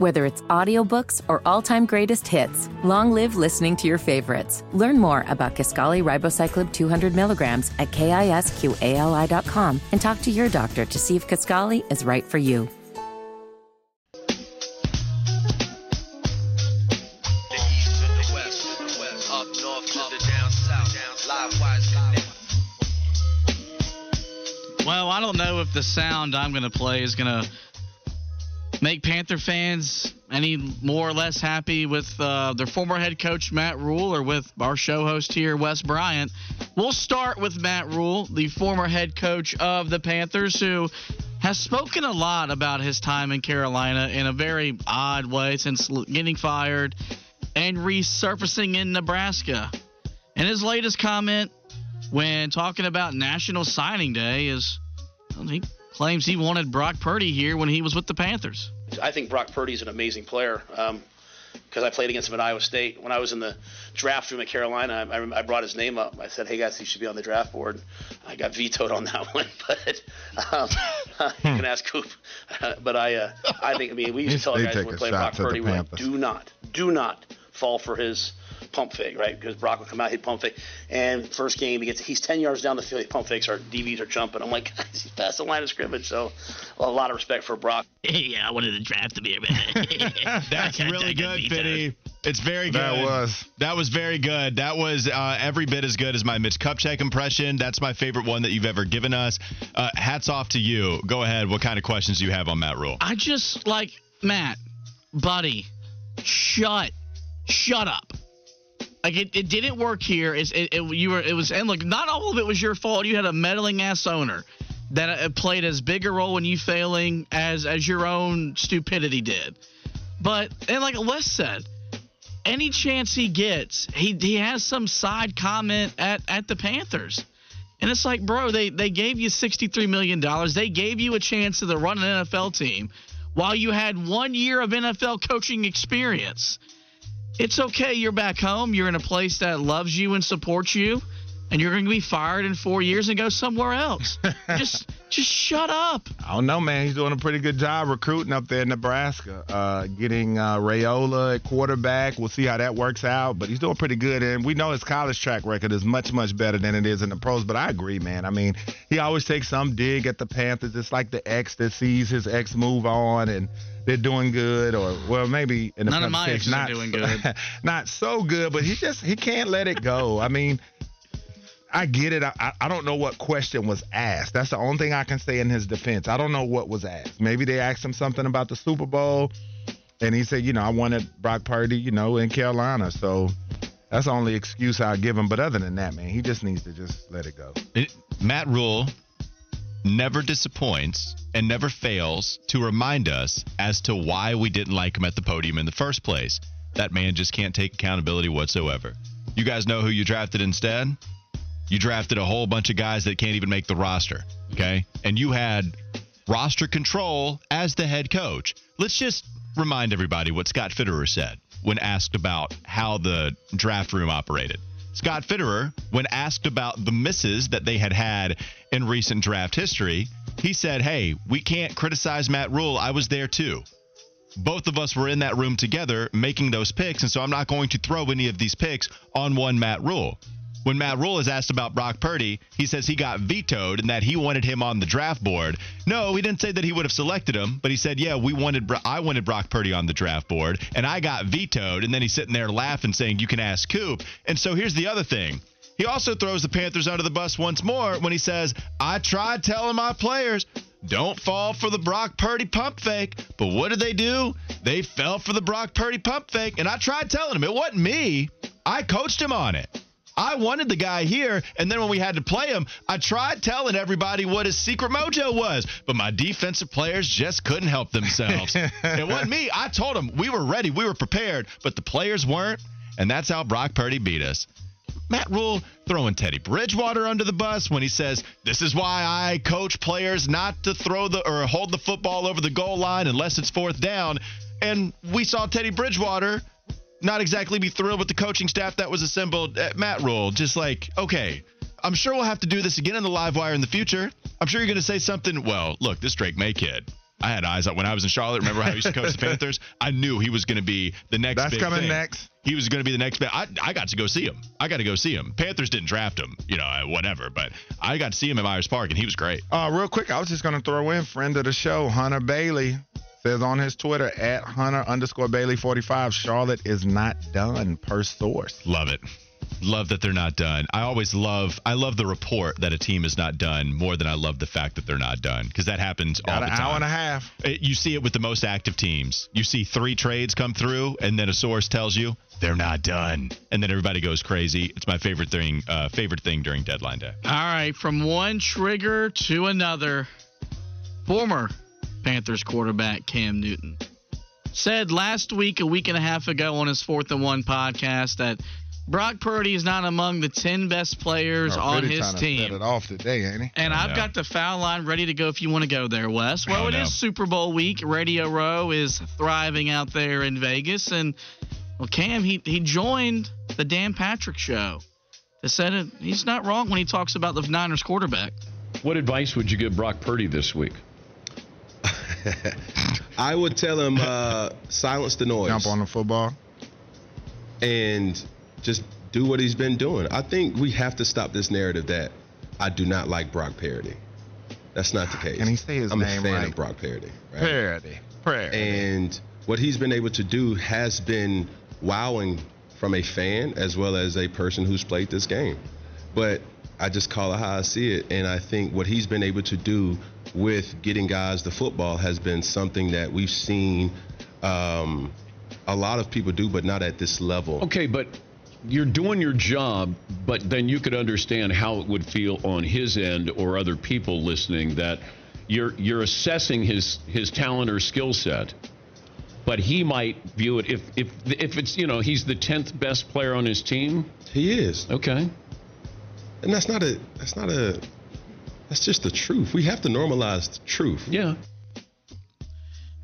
Whether it's audiobooks or all-time greatest hits, long live listening to your favorites. Learn more about Kisqali Ribociclib 200 milligrams at kisqali.com and talk to your doctor to see if Kisqali is right for you. Well, I don't know if the sound I'm going to play is going to make Panther fans any more or less happy with uh, their former head coach Matt Rhule or with our show host here, Wes Bryant. We'll start with Matt Rhule, the former head coach of the Panthers, who has spoken a lot about his time in Carolina in a very odd way since getting fired and resurfacing in Nebraska. And his latest comment when talking about National Signing Day is well, he claims he wanted Brock Purdy here when he was with the Panthers. I think Brock Purdy is an amazing player. Um, because I played against him at Iowa State. When I was in the draft room at Carolina, I, I, brought his name up. I said, "Hey guys, he should be on the draft board." I got vetoed on that one, but um, you can ask Coop. but I, uh, I think, I mean, we used to tell guys when we're playing Brock Purdy, we're like, "Do not, do not fall for his pump fake, right? Because Brock will come out, he'd pump fake. And first game, he gets he's 10 yards down the field, pump fakes, our DBs are jumping. I'm like, guys, he's past the line of scrimmage. So a lot of respect for Brock. yeah, I wanted to draft him here, man. That's really good, Fitty. It's very good. That was. That was very good. That was uh, every bit as good as my Mitch Kupchak impression. That's my favorite one that you've ever given us. Uh, hats off to you. Go ahead. What kind of questions do you have on Matt Rhule? I just like Matt, buddy, shut, shut up. Like it, it didn't work here. It's, it, it, you were it was and look, not all of it was your fault. You had a meddling ass owner that uh, played as big a role in you failing as as your own stupidity did. But and like Les said, any chance he gets, he he has some side comment at at the Panthers. And it's like, bro, they they gave you $63 million. They gave you a chance to run an NFL team while you had one year of NFL coaching experience it's okay. You're back home. You're in a place that loves you and supports you, and you're going to be fired in four years and go somewhere else. just, just shut up. I don't know, man. He's doing a pretty good job recruiting up there in Nebraska. Uh, getting uh, Raiola at quarterback. We'll see how that works out, but he's doing pretty good. And we know his college track record is much, much better than it is in the pros. But I agree, man. I mean, he always takes some dig at the Panthers. It's like the ex that sees his ex move on and they're doing good, or well, maybe in the none of my case, not doing good, not so good. But he just he can't let it go. I mean, I get it. I, I don't know what question was asked. That's the only thing I can say in his defense. I don't know what was asked. Maybe they asked him something about the Super Bowl, and he said, you know, I wanted Brock Purdy, you know, in Carolina. So that's the only excuse I'll give him. But other than that, man, he just needs to just let it go. It, Matt Rhule never disappoints and never fails to remind us as to why we didn't like him at the podium in the first place. That man just can't take accountability whatsoever. You guys know who you drafted instead? You drafted a whole bunch of guys that can't even make the roster, okay? And you had roster control as the head coach. Let's just remind everybody what Scott Fitterer said when asked about how the draft room operated. Scott Fitterer, when asked about the misses that they had had in recent draft history, he said, Hey, we can't criticize Matt Rhule. I was there too. Both of us were in that room together making those picks, and so I'm not going to throw any of these picks on one Matt Rhule. When Matt Rhule is asked about Brock Purdy, he says he got vetoed and that he wanted him on the draft board. No, he didn't say that he would have selected him, but he said, "Yeah, we wanted I wanted Brock Purdy on the draft board, and I got vetoed." And then he's sitting there laughing, saying, "You can ask Coop." And so here's the other thing: he also throws the Panthers under the bus once more when he says, "I tried telling my players." Don't fall for the Brock Purdy pump fake. But what did they do? They fell for the Brock Purdy pump fake. And I tried telling them it wasn't me. I coached him on it. I wanted the guy here, and then when we had to play him, I tried telling everybody what his secret mojo was, but my defensive players just couldn't help themselves. it wasn't me. I told them we were ready, we were prepared, but the players weren't, and that's how Brock Purdy beat us. Matt Rhule throwing Teddy Bridgewater under the bus when he says, This is why I coach players not to throw the or hold the football over the goal line unless it's fourth down. And we saw Teddy Bridgewater not exactly be thrilled with the coaching staff that was assembled at Matt Rhule. Just like, okay, I'm sure we'll have to do this again in the live wire in the future. I'm sure you're going to say something. Well, look, this Drake Maye kid, I had eyes on when I was in Charlotte. Remember how I used to coach the Panthers? I knew he was going to be the next. That's coming thing. next. He was going to be the next. Big, I I got to go see him. I got to go see him. Panthers didn't draft him, you know, whatever. But I got to see him at Myers Park, and he was great. Uh, real quick, I was just gonna throw in friend of the show, Hunter Bailey, says on his Twitter at Hunter underscore Bailey 45, Charlotte is not done per source. Love it. Love that they're not done. I always love I love the report that a team is not done more than I love the fact that they're not done because that happens all Got the an time. hour and a half. It- you see it with the most active teams. You see three trades come through, and then a source tells you they're not done, and then everybody goes crazy. It's my favorite thing. Uh, favorite thing during deadline day. All right, from one trigger to another. Former Panthers quarterback Cam Newton said last week, a week and a half ago on his Fourth and One podcast that Brock Purdy is not among the 10 best players Oh, on really his trying to Set team. it off today, ain't he? And Oh, I've no. got the foul line ready to go if you want to go there, Wes. Well, Oh, it is no. Super Bowl week. Radio Row is thriving out there in Vegas. And, well, Cam, he, he joined the Dan Patrick show. They said it, he's not wrong when he talks about the Niners quarterback. What advice would you give Brock Purdy this week? I would tell him uh, silence the noise Jump on the football. and just do what he's been doing. I think we have to stop this narrative that I do not like Brock Parody. That's not the case. Can he say his I'm name a fan right? of Brock Parody. Right? Parody. Parody. And what he's been able to do has been wowing from a fan as well as a person who's played this game. But I just call it how I see it. And I think what he's been able to do with getting guys the football has been something that we've seen um, a lot of people do, but not at this level. Okay, but you're doing your job, but then you could understand how it would feel on his end or other people listening that you're you're assessing his his talent or skill set. But he might view it if if if it's you know he's the tenth best player on his team. He is. Okay, And that's not a that's not a that's just the truth. We have to normalize the truth. yeah.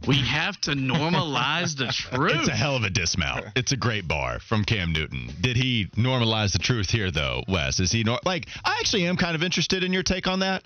We have to normalize the truth. It's a hell of a dismount. It's a great bar from Cam Newton. Did he normalize the truth here, though, Wes? Is he nor- like? I actually am kind of interested in your take on that.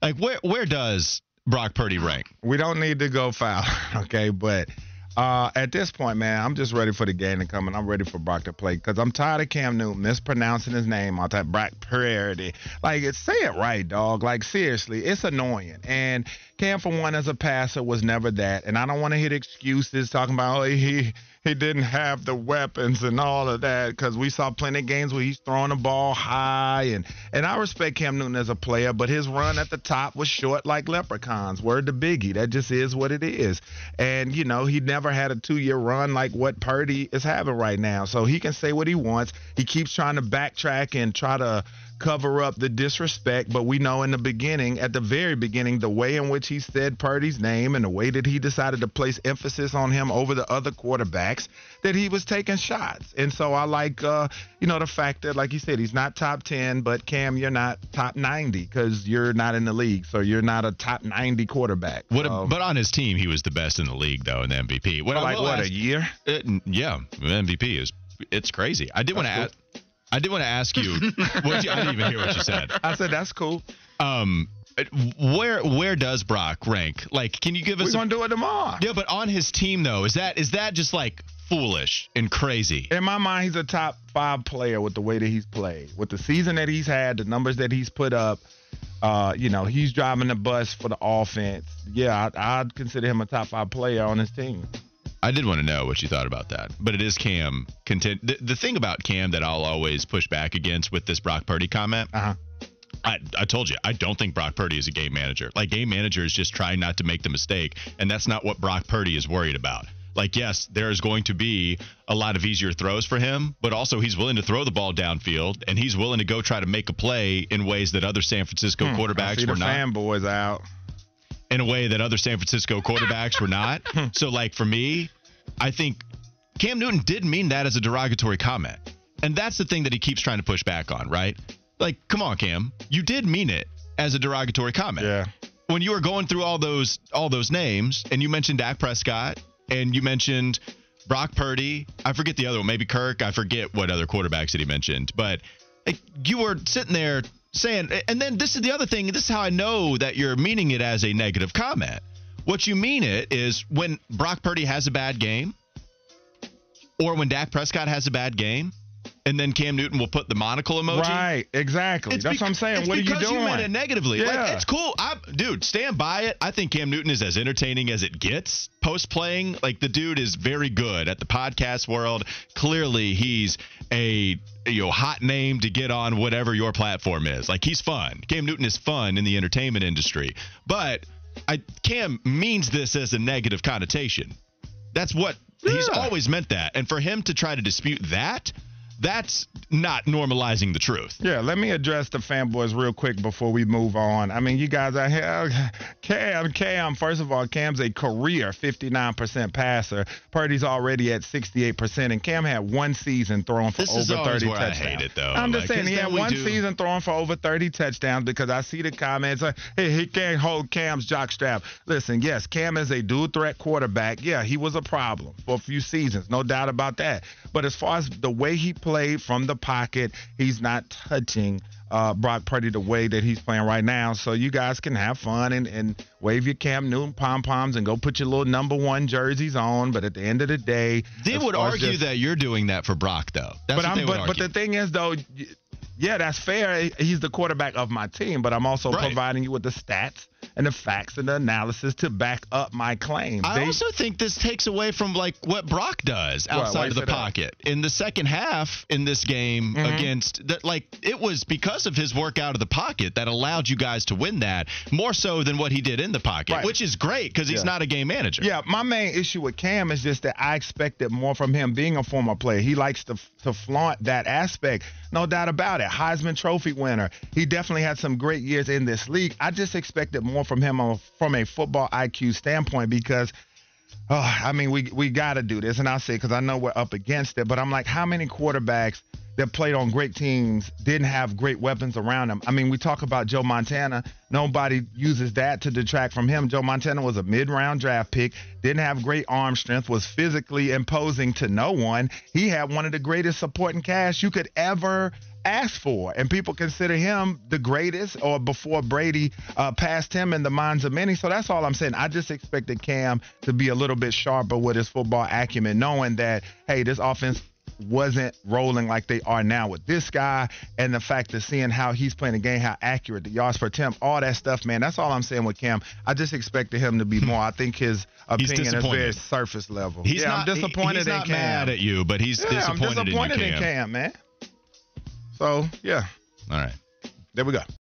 Like, where where does Brock Purdy rank? we don't need to go foul, okay? But uh, at this point, man, I'm just ready for the game to come, and I'm ready for Brock to play because I'm tired of Cam Newton mispronouncing his name all that Brock Purdy. Like, it's, say it right, dog. Like, seriously, it's annoying. And Cam, for one, as a passer, was never that. And I don't want to hit excuses talking about oh, he he didn't have the weapons and all of that because we saw plenty of games where he's throwing the ball high and and I respect Cam Newton as a player, but his run at the top was short like leprechauns. Word to Biggie, that just is what it is. And you know he never had a two year run like what Purdy is having right now, so he can say what he wants. He keeps trying to backtrack and try to cover up the disrespect, but we know in the beginning, at the very beginning, the way in which he said Purdy's name and the way that he decided to place emphasis on him over the other quarterbacks, that he was taking shots. And so I like, uh, you know, the fact that, like you said, he's not top 10, but Cam, you're not top 90 because you're not in the league. So you're not a top 90 quarterback. What? So, but on his team, he was the best in the league, though, in the MVP. What like what, ask- a year? It, yeah, MVP is it's crazy. I did want to ask. I did want to ask you. what you, I didn't even hear what you said. I said, that's cool. Um, where where does Brock rank? Like, can you give us? We're a- going to do it tomorrow. yeah, but on his team though, is that is that just like foolish and crazy? in my mind, he's a top five player with the way that he's played, with the season that he's had, the numbers that he's put up. Uh, you know, he's driving the bus for the offense. Yeah, I, I'd consider him a top five player on his team. I did want to know what you thought about that, but it is Cam content. The, the thing about Cam that I'll always push back against with this Brock Purdy comment. Uh huh. I, I told you, I don't think Brock Purdy is a game manager. Like, game manager is just trying not to make the mistake, and that's not what Brock Purdy is worried about. Like, yes, there is going to be a lot of easier throws for him, but also he's willing to throw the ball downfield, and he's willing to go try to make a play in ways that other San Francisco I quarterbacks see were not fanboys out. In a way that other San Francisco quarterbacks were not. Hmm. So, like for me, I think Cam Newton did mean that as a derogatory comment, and that's the thing that he keeps trying to push back on, right? Like, come on, Cam, you did mean it as a derogatory comment. Yeah. When you were going through all those all those names, and you mentioned Dak Prescott, and you mentioned Brock Purdy, I forget the other one, maybe Kirk, I forget what other quarterbacks that he mentioned, but like, you were sitting there saying, and then this is the other thing. This is how I know that you're meaning it as a negative comment. What you mean it is when Brock Purdy has a bad game, or when Dak Prescott has a bad game, and then Cam Newton will put the monocle emoji. Right, exactly. It's That's bec- what I'm saying. What are you because doing? meant it negatively. Yeah. Like, it's cool. I, dude, stand by it. I think Cam Newton is as entertaining as it gets post playing. Like the dude is very good at the podcast world. Clearly, he's a you know hot name to get on whatever your platform is. Like he's fun. Cam Newton is fun in the entertainment industry, but I Cam means this as a negative connotation. That's what he's always meant that. And for him to try to dispute that, that's not normalizing the truth. Yeah, let me address the fanboys real quick before we move on. I mean, you guys out here, uh, Cam, Cam. First of all, Cam's a career 59% passer. Purdy's already at 68%, and Cam had one season throwing for This is over always 30 where I touchdowns. hate it, though. I'm just Like, saying he had one do- season throwing for over 30 touchdowns because I see the comments. Uh, like, hey, he can't hold Cam's jockstrap. Listen, yes, Cam is a dual threat quarterback. Yeah, he was a problem for a few seasons, no doubt about that. But as far as the way he played from the pocket, he's not touching uh, Brock Purdy the way that he's playing right now. So you guys can have fun and, and wave your Cam Newton pom poms and go put your little number one jerseys on. But at the end of the day, They would argue just- that you're doing that for Brock, though. That's but what I'm they would but, but the thing is though, yeah, that's fair. He's the quarterback of my team, but I'm also Right. providing you with the stats and the facts and the analysis to back up my claim. I They- also think this takes away from like what Brock does outside of the pocket in the second half in this game Mm-hmm. against that. Like it was because of his work out of the pocket that allowed you guys to win that more so than what he did in the pocket, Right. which is great because he's Yeah. not a game manager. Yeah, my main issue with Cam is just that I expected more from him being a former player. He likes to to flaunt that aspect, no doubt about it. Heisman Trophy winner. He definitely had some great years in this league. I just expected more from him on, from a football IQ standpoint because. Oh, I mean, we we got to do this, and I'll say because I know we're up against it. But I'm like, how many quarterbacks that played on great teams didn't have great weapons around them? I mean, we talk about Joe Montana. Nobody uses that to detract from him. Joe Montana was a mid-round draft pick, didn't have great arm strength, was physically imposing to no one. He had one of the greatest supporting cast you could ever ask for, and people consider him the greatest, or before Brady uh, passed him in the minds of many. So that's all I'm saying. I just expected Cam to be a little bit sharper with his football acumen, knowing that hey, this offense wasn't rolling like they are now with this guy, and the fact of seeing how he's playing the game, how accurate the yards per attempt, all that stuff, man. That's all I'm saying with Cam. I just expected him to be more. I think his opinion is very surface level. He's yeah, not I'm disappointed He's in not Cam. mad at you, but he's yeah, I'm disappointed, disappointed in you, Cam. in Cam, man. So yeah, All right. there we go.